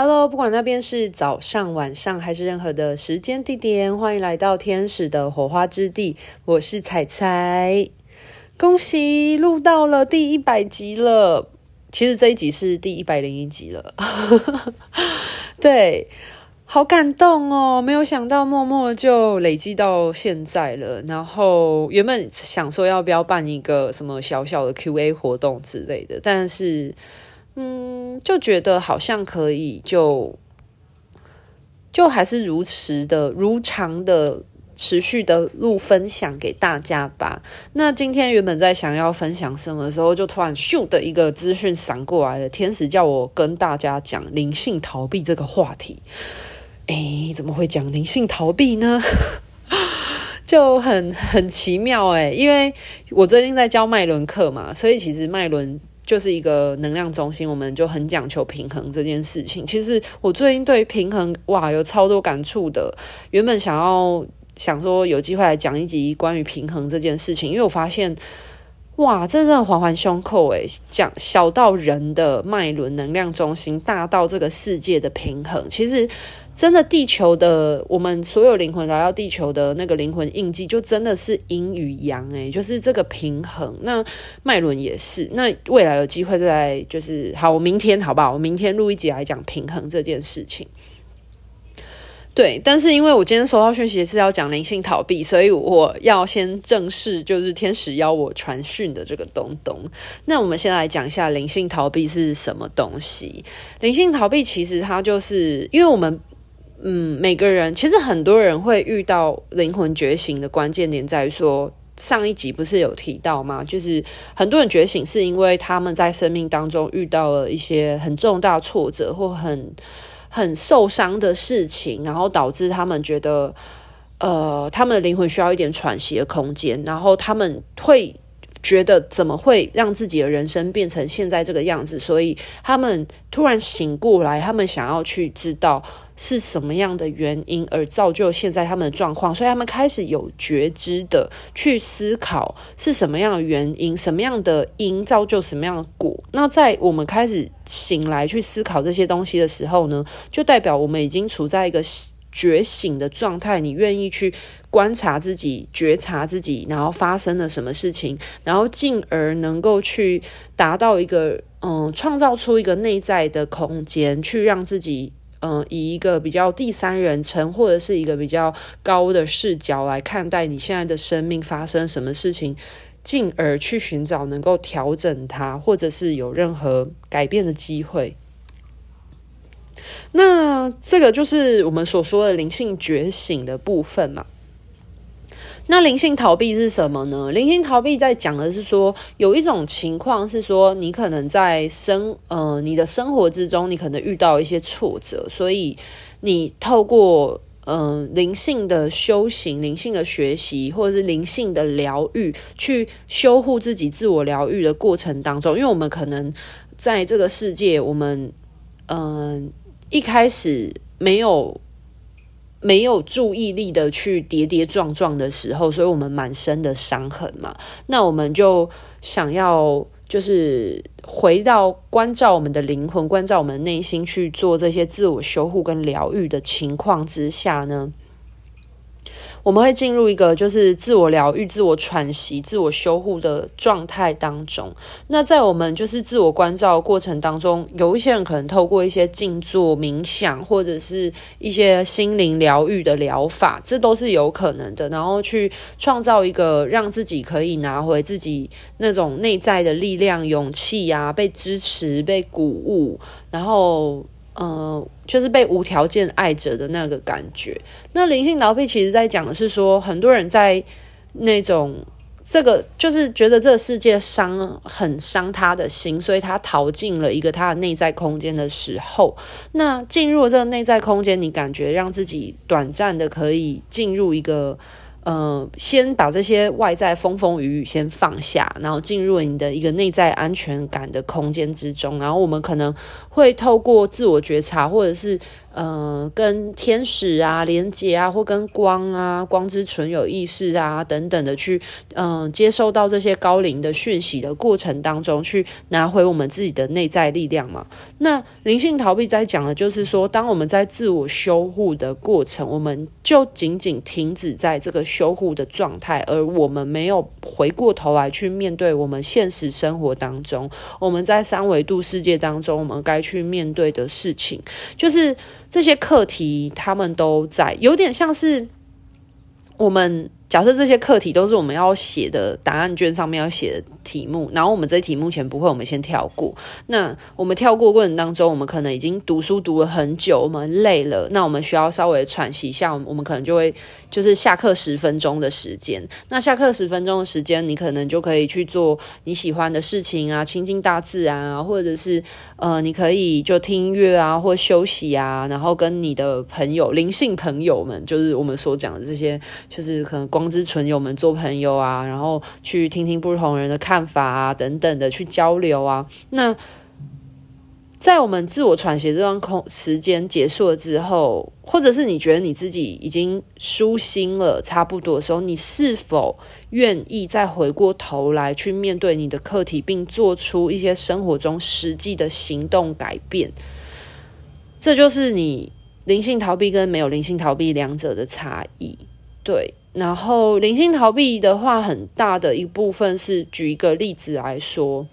Hello，不管那边是早上、晚上还是任何的时间地点，欢迎来到天使的火花之地。我是彩彩，恭喜录到了第一百集了。其实这一集是第一百零一集了，对，好感动哦！没有想到默默就累积到现在了。然后原本想说要不要办一个什么小小的 QA 活动之类的，但是。嗯，就觉得好像可以就，就还是如实的、如常的、持续的录分享给大家吧。那今天原本在想要分享什么的时候，就突然咻的一个资讯闪过来了，天使叫我跟大家讲灵性逃避这个话题。诶，怎么会讲灵性逃避呢？就很很奇妙诶，因为我最近在教麦伦课嘛，所以其实麦伦。就是一个能量中心，我们就很讲求平衡这件事情。其实我最近对平衡哇有超多感触的。原本想要想说有机会来讲一集关于平衡这件事情，因为我发现哇，真的环环相扣诶，讲小到人的脉轮能量中心，大到这个世界的平衡，其实。真的，地球的我们所有灵魂来到地球的那个灵魂印记，就真的是阴与阳诶，就是这个平衡。那脉轮也是。那未来有机会再来，就是好，我明天好不好？我明天录一集来讲平衡这件事情。对，但是因为我今天收到讯息是要讲灵性逃避，所以我要先正式就是天使邀我传讯的这个东东。那我们先来讲一下灵性逃避是什么东西。灵性逃避其实它就是因为我们。嗯，每个人其实很多人会遇到灵魂觉醒的关键点在于说，上一集不是有提到吗？就是很多人觉醒是因为他们在生命当中遇到了一些很重大挫折或很很受伤的事情，然后导致他们觉得，呃，他们的灵魂需要一点喘息的空间，然后他们会觉得怎么会让自己的人生变成现在这个样子？所以他们突然醒过来，他们想要去知道。是什么样的原因而造就现在他们的状况？所以他们开始有觉知的去思考是什么样的原因，什么样的因造就什么样的果。那在我们开始醒来去思考这些东西的时候呢，就代表我们已经处在一个觉醒的状态。你愿意去观察自己、觉察自己，然后发生了什么事情，然后进而能够去达到一个嗯，创造出一个内在的空间，去让自己。嗯，以一个比较第三人称，或者是一个比较高的视角来看待你现在的生命发生什么事情，进而去寻找能够调整它，或者是有任何改变的机会。那这个就是我们所说的灵性觉醒的部分嘛。那灵性逃避是什么呢？灵性逃避在讲的是说，有一种情况是说，你可能在生呃你的生活之中，你可能遇到一些挫折，所以你透过嗯、灵性的修行、灵性的学习，或者是灵性的疗愈，去修护自己、自我疗愈的过程当中，因为我们可能在这个世界，我们嗯、一开始没有。没有注意力的去跌跌撞撞的时候，所以我们满身的伤痕嘛。那我们就想要就是回到关照我们的灵魂，关照我们的内心去做这些自我修护跟疗愈的情况之下呢，我们会进入一个就是自我疗愈、自我喘息、自我修护的状态当中。那在我们就是自我关照过程当中，有一些人可能透过一些静坐、冥想，或者是一些心灵疗愈的疗法，这都是有可能的。然后去创造一个让自己可以拿回自己那种内在的力量、勇气啊，被支持、被鼓舞，然后。呃，就是被无条件爱着的那个感觉。那灵性逃避其实在讲的是说，很多人在那种这个就是觉得这个世界伤很伤他的心，所以他逃进了一个他的内在空间的时候，那进入这个内在空间，你感觉让自己短暂的可以进入一个呃，先把这些外在风风雨雨先放下，然后进入你的一个内在安全感的空间之中，然后我们可能会透过自我觉察，或者是。呃，跟天使啊连接啊，或跟光啊、光之存有意识啊等等的去，嗯、接收到这些高灵的讯息的过程当中，去拿回我们自己的内在力量嘛。那灵性逃避在讲的就是说，当我们在自我修护的过程，我们就仅仅停止在这个修护的状态，而我们没有回过头来去面对我们现实生活当中，我们在三维度世界当中，我们该去面对的事情，就是。这些课题，他们都在，有点像是我们。假设这些课题都是我们要写的答案卷上面要写的题目，然后我们这题目前不会，我们先跳过。那我们跳过过程当中，我们可能已经读书读了很久，我们累了，那我们需要稍微喘息一下，我们可能就会就是下课十分钟的时间。那下课十分钟的时间，你可能就可以去做你喜欢的事情啊，亲近大自然啊，或者是呃，你可以就听音乐啊，或休息啊，然后跟你的朋友、灵性朋友们，就是我们所讲的这些，就是可能。光之存有们做朋友啊，然后去听听不同人的看法啊，等等的去交流啊。那在我们自我喘息这段空时间结束了之后，或者是你觉得你自己已经舒心了差不多的时候，你是否愿意再回过头来去面对你的课题，并做出一些生活中实际的行动改变？这就是你灵性逃避跟没有灵性逃避两者的差异。对。然后灵性逃避的话，很大的一部分是举一个例子来说，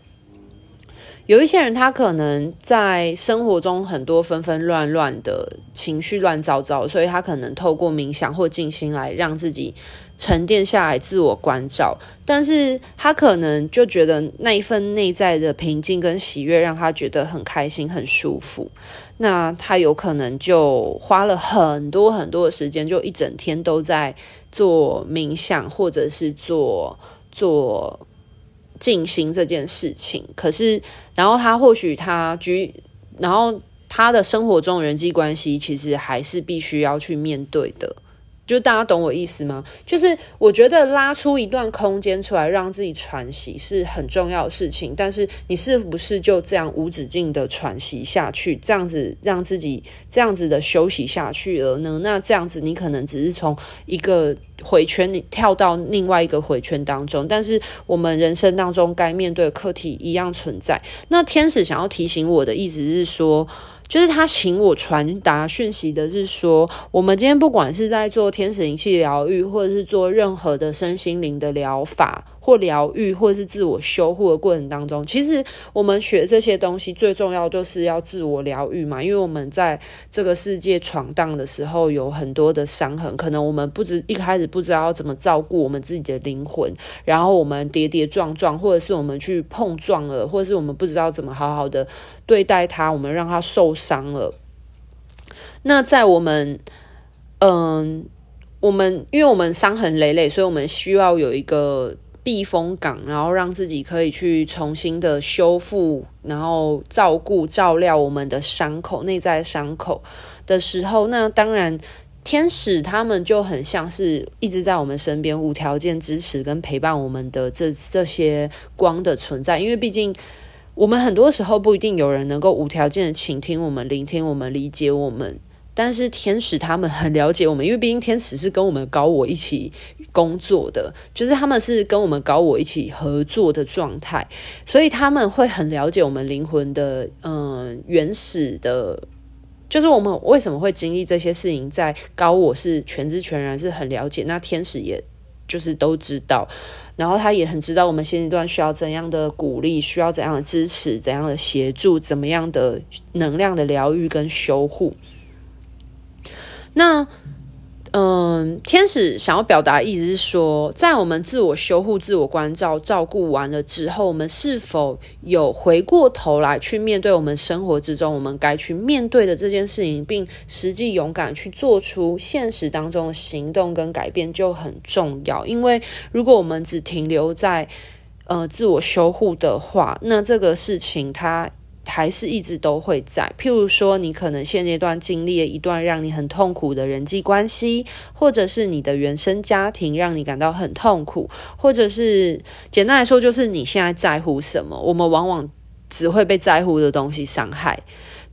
有一些人他可能在生活中很多纷纷乱乱的情绪乱糟糟，所以他可能透过冥想或静心来让自己沉淀下来，自我关照。但是他可能就觉得那一份内在的平静跟喜悦让他觉得很开心、很舒服。那他有可能就花了很多很多的时间，就一整天都在。做冥想，或者是做做静心这件事情，可是，然后他或许他举，然后他的生活中人际关系，其实还是必须要去面对的。就大家懂我意思吗？就是我觉得拉出一段空间出来，让自己喘息是很重要的事情。但是你是不是就这样无止境的喘息下去，这样子让自己这样子的休息下去了呢？那这样子你可能只是从一个回圈里跳到另外一个回圈当中。但是我们人生当中该面对的课题一样存在。那天使想要提醒我的意思是说。就是他请我传达讯息的是说，我们今天不管是在做天使灵气疗愈，或者是做任何的身心灵的疗法。或疗愈，或者是自我修护的过程当中，其实我们学这些东西最重要就是要自我疗愈嘛。因为我们在这个世界闯荡的时候，有很多的伤痕，可能我们不知一开始不知道要怎么照顾我们自己的灵魂，然后我们跌跌撞撞，或者是我们去碰撞了，或者是我们不知道怎么好好的对待它，我们让它受伤了。那在我们，嗯，我们因为我们伤痕累累，所以我们需要有一个。避风港，然后让自己可以去重新的修复，然后照顾、照料我们的伤口、内在伤口的时候，那当然天使他们就很像是一直在我们身边，无条件支持跟陪伴我们的这这些光的存在。因为毕竟我们很多时候不一定有人能够无条件的倾听我们、聆听我们、理解我们。但是天使他们很了解我们，因为毕竟天使是跟我们高我一起工作的，就是他们是跟我们高我一起合作的状态，所以他们会很了解我们灵魂的嗯原始的，就是我们为什么会经历这些事情，在高我是全知全然是很了解，那天使也就是都知道，然后他也很知道我们现阶段需要怎样的鼓励，需要怎样的支持，怎样的协助，怎么样的能量的疗愈跟修护。那，嗯，天使想要表达的意思是说，在我们自我修护、自我关照、照顾完了之后，我们是否有回过头来去面对我们生活之中我们该去面对的这件事情，并实际勇敢去做出现实当中的行动跟改变就很重要。因为如果我们只停留在呃自我修护的话，那这个事情它。还是一直都会在。譬如说，你可能现阶段经历了一段让你很痛苦的人际关系，或者是你的原生家庭让你感到很痛苦，或者是简单来说，就是你现在在乎什么。我们往往只会被在乎的东西伤害。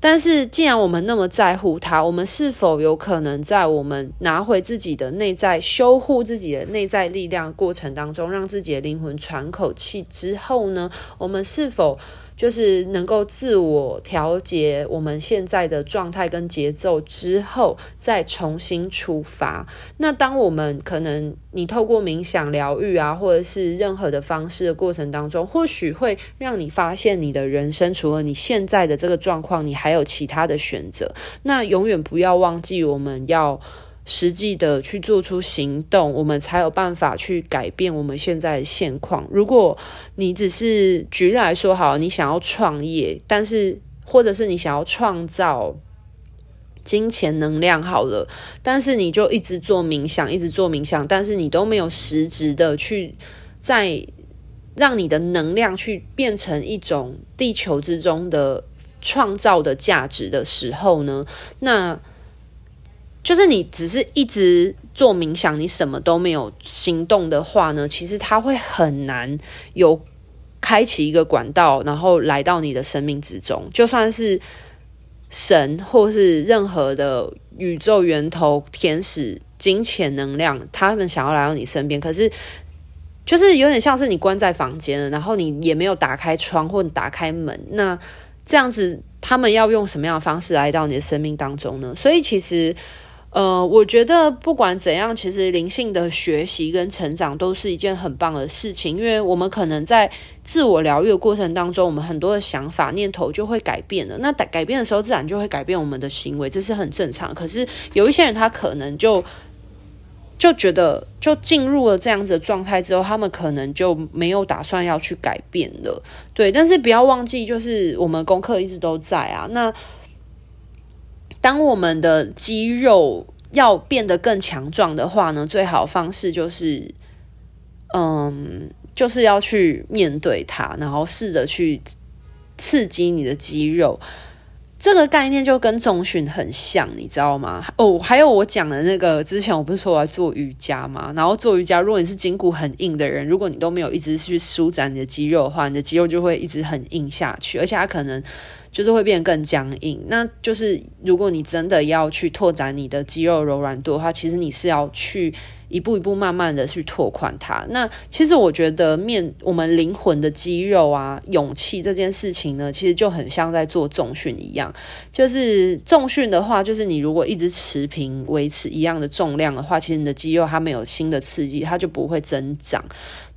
但是，既然我们那么在乎它，我们是否有可能在我们拿回自己的内在、修护自己的内在力量过程当中，让自己的灵魂喘口气之后呢？我们是否？就是能够自我调节我们现在的状态跟节奏之后，再重新出发。那当我们可能你透过冥想疗愈啊，或者是任何的方式的过程当中，或许会让你发现你的人生除了你现在的这个状况，你还有其他的选择。那永远不要忘记，我们要。实际的去做出行动，我们才有办法去改变我们现在的现况。如果你只是举例来说，好，你想要创业，但是或者是你想要创造金钱能量，好了，但是你就一直做冥想，一直做冥想，但是你都没有实质的去在让你的能量去变成一种地球之中的创造的价值的时候呢，那。就是你只是一直做冥想，你什么都没有行动的话呢，其实它会很难有开启一个管道，然后来到你的生命之中。就算是神或是任何的宇宙源头、天使、金钱能量，他们想要来到你身边，可是就是有点像是你关在房间了，然后你也没有打开窗或打开门，那这样子他们要用什么样的方式来到你的生命当中呢？所以其实。呃，我觉得不管怎样，其实灵性的学习跟成长都是一件很棒的事情，因为我们可能在自我疗愈的过程当中，我们很多的想法念头就会改变了。那改改变的时候，自然就会改变我们的行为，这是很正常。可是有一些人，他可能就就觉得，就进入了这样子的状态之后，他们可能就没有打算要去改变了。对，但是不要忘记，就是我们功课一直都在啊。那当我们的肌肉要变得更强壮的话呢，最好方式就是，嗯，就是要去面对它，然后试着去刺激你的肌肉。这个概念就跟中旬很像，你知道吗？哦，还有我讲的那个，之前我不是说我要做瑜伽吗？然后做瑜伽，如果你是筋骨很硬的人，如果你都没有一直去舒展你的肌肉的话，你的肌肉就会一直很硬下去，而且它可能。就是会变得更僵硬，那就是如果你真的要去拓展你的肌肉柔软度的话，其实你是要去一步一步慢慢的去拓宽它。那其实我觉得面我们灵魂的肌肉啊，勇气这件事情呢，其实就很像在做重训一样。就是重训的话，就是你如果一直持平维持一样的重量的话，其实你的肌肉它没有新的刺激，它就不会增长。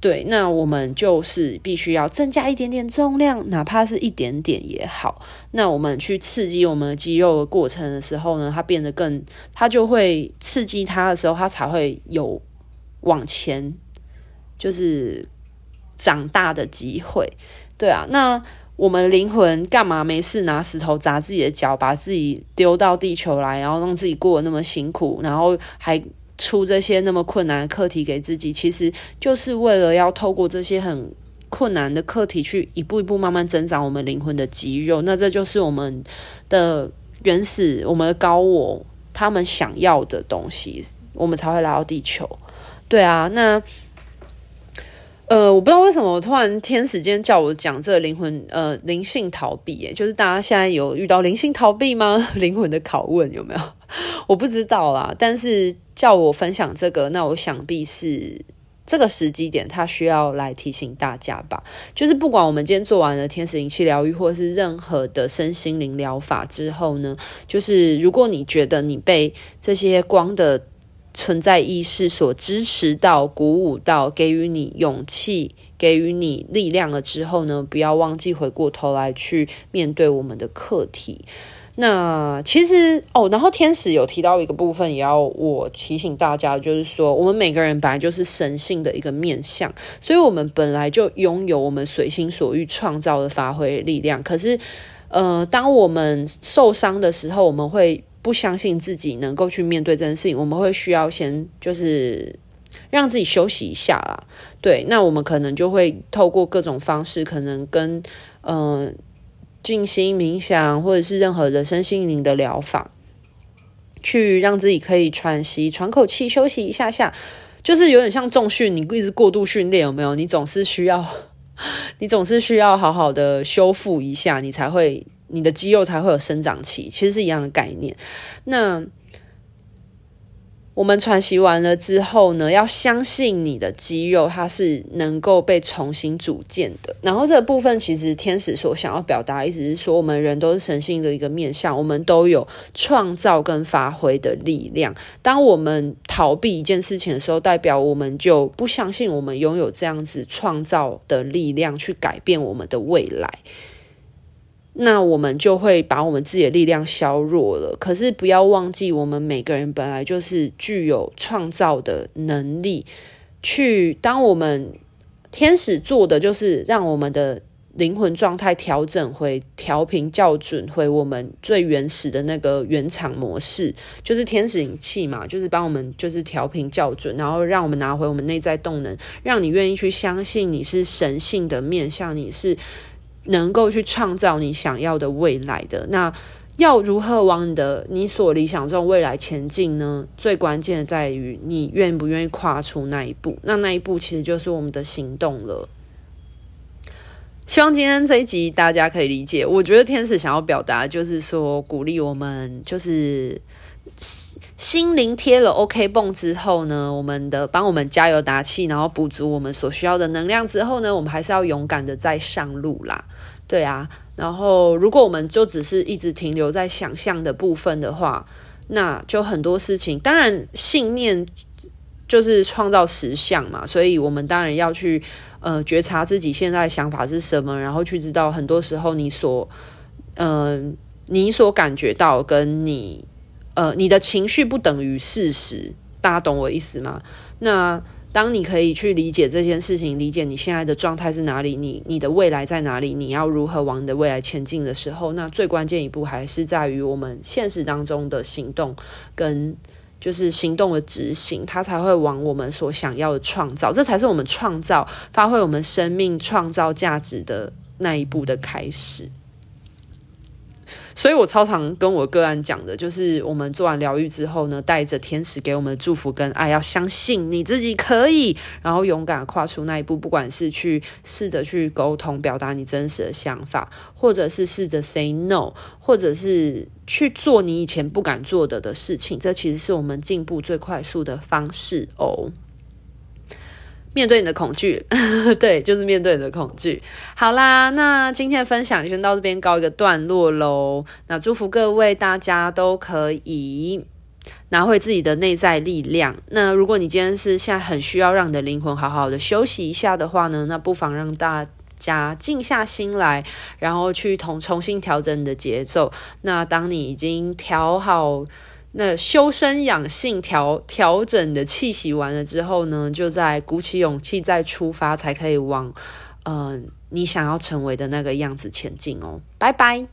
对，那我们就是必须要增加一点点重量，哪怕是一点点也好。那我们去刺激我们的肌肉的过程的时候呢，它变得更，它就会刺激它的时候，它才会有往前，就是长大的机会。对啊，那我们灵魂干嘛没事拿石头砸自己的脚，把自己丢到地球来，然后让自己过得那么辛苦，然后还。出这些那么困难的课题给自己，其实就是为了要透过这些很困难的课题，去一步一步慢慢增长我们灵魂的肌肉。那这就是我们的原始，我们的高我他们想要的东西，我们才会来到地球。对啊，那呃，我不知道为什么我突然天使今天叫我讲这个灵魂呃灵性逃避，耶，就是大家现在有遇到灵性逃避吗？灵魂的拷问有没有？我不知道啦，但是。叫我分享这个，那我想必是这个时机点，他需要来提醒大家吧。就是不管我们今天做完了天使灵气疗愈，或是任何的身心灵疗法之后呢，就是如果你觉得你被这些光的存在意识所支持到、鼓舞到、给予你勇气、给予你力量了之后呢，不要忘记回过头来去面对我们的课题。那其实哦，然后天使有提到一个部分，也要我提醒大家，就是说，我们每个人本来就是神性的一个面向，所以我们本来就拥有我们随心所欲创造的发挥力量。可是，呃，当我们受伤的时候，我们会不相信自己能够去面对这件事情，我们会需要先就是让自己休息一下啦。对，那我们可能就会透过各种方式，可能跟嗯。呃静心冥想，或者是任何的身心灵的疗法，去让自己可以喘息、喘口气、休息一下下，就是有点像重训，你一直过度训练，有没有？你总是需要，你总是需要好好的修复一下，你才会，你的肌肉才会有生长期，其实是一样的概念。那。我们喘息完了之后呢，要相信你的肌肉它是能够被重新组建的。然后这个部分其实天使所想要表达，意思是说，我们人都是神性的一个面向，我们都有创造跟发挥的力量。当我们逃避一件事情的时候，代表我们就不相信我们拥有这样子创造的力量去改变我们的未来。那我们就会把我们自己的力量削弱了。可是不要忘记，我们每个人本来就是具有创造的能力。去，当我们天使做的就是让我们的灵魂状态调整回调频校准回我们最原始的那个原厂模式，就是天使灵气嘛，就是帮我们就是调频校准，然后让我们拿回我们内在动能，让你愿意去相信你是神性的面向，你是。能够去创造你想要的未来的，那要如何往你的你所理想中未来前进呢？最关键的在于你愿不愿意跨出那一步。那那一步其实就是我们的行动了。希望今天这一集大家可以理解。我觉得天使想要表达就是说，鼓励我们就是。心灵贴了 OK 绷之后呢，我们的帮我们加油打气，然后补足我们所需要的能量之后呢，我们还是要勇敢的再上路啦。对啊，然后如果我们就只是一直停留在想象的部分的话，那就很多事情。当然，信念就是创造实相嘛，所以我们当然要去呃觉察自己现在想法是什么，然后去知道很多时候你所嗯、呃、你所感觉到跟你。呃，你的情绪不等于事实，大家懂我意思吗？那当你可以去理解这件事情，理解你现在的状态是哪里，你你的未来在哪里，你要如何往你的未来前进的时候，那最关键一步还是在于我们现实当中的行动，跟就是行动的执行，它才会往我们所想要的创造，这才是我们创造、发挥我们生命创造价值的那一步的开始。所以我超常跟我个案讲的，就是我们做完疗愈之后呢，带着天使给我们的祝福跟爱，要相信你自己可以，然后勇敢跨出那一步，不管是去试着去沟通、表达你真实的想法，或者是试着 say no，或者是去做你以前不敢做的的事情，这其实是我们进步最快速的方式哦。面对你的恐惧，对，就是面对你的恐惧。好啦，那今天的分享就先到这边告一个段落喽。那祝福各位大家都可以拿回自己的内在力量。那如果你今天是现在很需要让你的灵魂好好的休息一下的话呢，那不妨让大家静下心来，然后去同重新调整你的节奏。那当你已经调好。那修身养性调调整的气息完了之后呢，就再鼓起勇气再出发，才可以往，嗯、你想要成为的那个样子前进哦。拜拜。